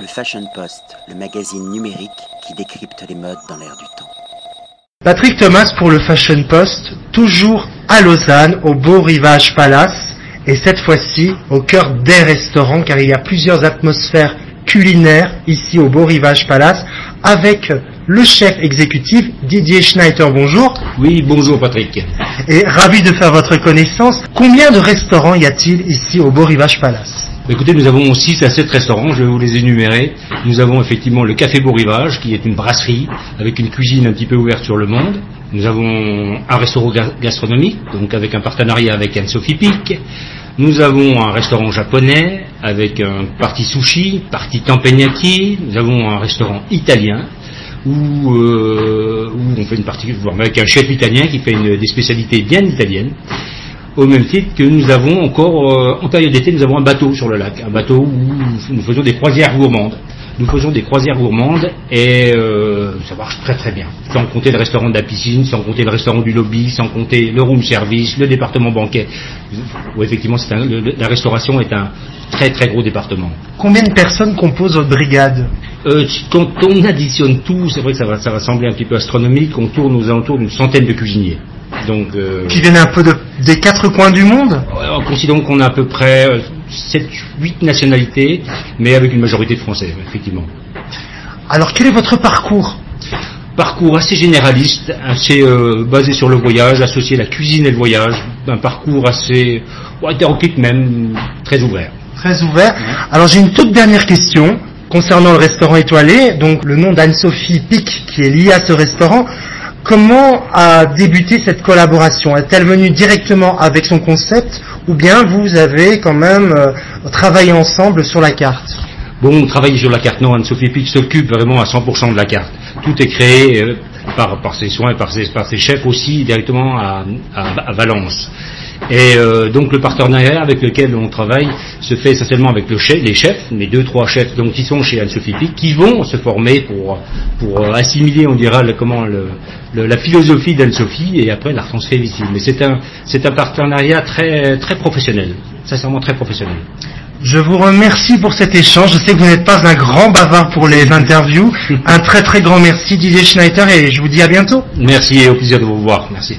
Le Fashion Post, le magazine numérique qui décrypte les modes dans l'air du temps. Patrick Thomas pour le Fashion Post, toujours à Lausanne, au Beau Rivage Palace, et cette fois-ci au cœur des restaurants, car il y a plusieurs atmosphères culinaires ici au Beau Rivage Palace, avec le chef exécutif Didier Schneider. Bonjour. Oui, bonjour Patrick. Et ravi de faire votre connaissance. Combien de restaurants y a-t-il ici au Beau Rivage Palace? Écoutez, nous avons 6 à 7 restaurants, je vais vous les énumérer. Nous avons effectivement le Café Beau Rivage, qui est une brasserie avec une cuisine un petit peu ouverte sur le monde. Nous avons un restaurant gastronomique, donc avec un partenariat avec Anne-Sophie Pic. Nous avons un restaurant japonais avec un parti sushi, parti teppanyaki. Nous avons un restaurant italien où, euh, où on fait une partie avec un chef italien qui fait des spécialités bien italiennes au même titre que nous avons encore, euh, en période d'été, nous avons un bateau sur le lac, un bateau où nous faisons des croisières gourmandes. Nous faisons des croisières gourmandes et euh, ça marche très très bien. Sans compter le restaurant de la piscine, sans compter le restaurant du lobby, sans compter le room service, le département banquet. Où effectivement, un, le, la restauration est un très très gros département. Combien de personnes composent votre brigade? Euh, Quand on additionne tout, c'est vrai que ça va, ça va sembler un petit peu astronomique, on tourne aux alentours d'une centaine de cuisiniers. Donc, euh, qui viennent un peu de, des quatre coins du monde En considérant qu'on a à peu près 7, 8 nationalités, mais avec une majorité de Français, effectivement. Alors quel est votre parcours Parcours assez généraliste, assez euh, basé sur le voyage, associé la cuisine et le voyage, un parcours assez ouais, hétéroclite même, très ouvert. Très ouvert. Alors j'ai une toute dernière question concernant le restaurant étoilé, donc le nom d'Anne-Sophie Pic qui est lié à ce restaurant. Comment a débuté cette collaboration? Est-elle venue directement avec son concept ou bien vous avez quand même euh, travaillé ensemble sur la carte? Bon, travailler sur la carte, non, Anne-Sophie Pic s'occupe vraiment à 100% de la carte. Tout est créé euh, par, ses soins, ses, par ses chefs aussi directement à Valence. Et euh, donc le partenariat avec lequel on travaille se fait essentiellement avec le chef, les chefs, les deux trois chefs donc qui sont chez Anne-Sophie qui vont se former pour pour assimiler, on dira le, comment le, le, la philosophie d'Anne-Sophie et après la transférer ici. Mais c'est un c'est un partenariat très très professionnel, sincèrement très professionnel. Je vous remercie pour cet échange. Je sais que vous n'êtes pas un grand bavard pour les interviews. un très très grand merci Didier Schneider et je vous dis à bientôt. Merci et au plaisir de vous voir. Merci.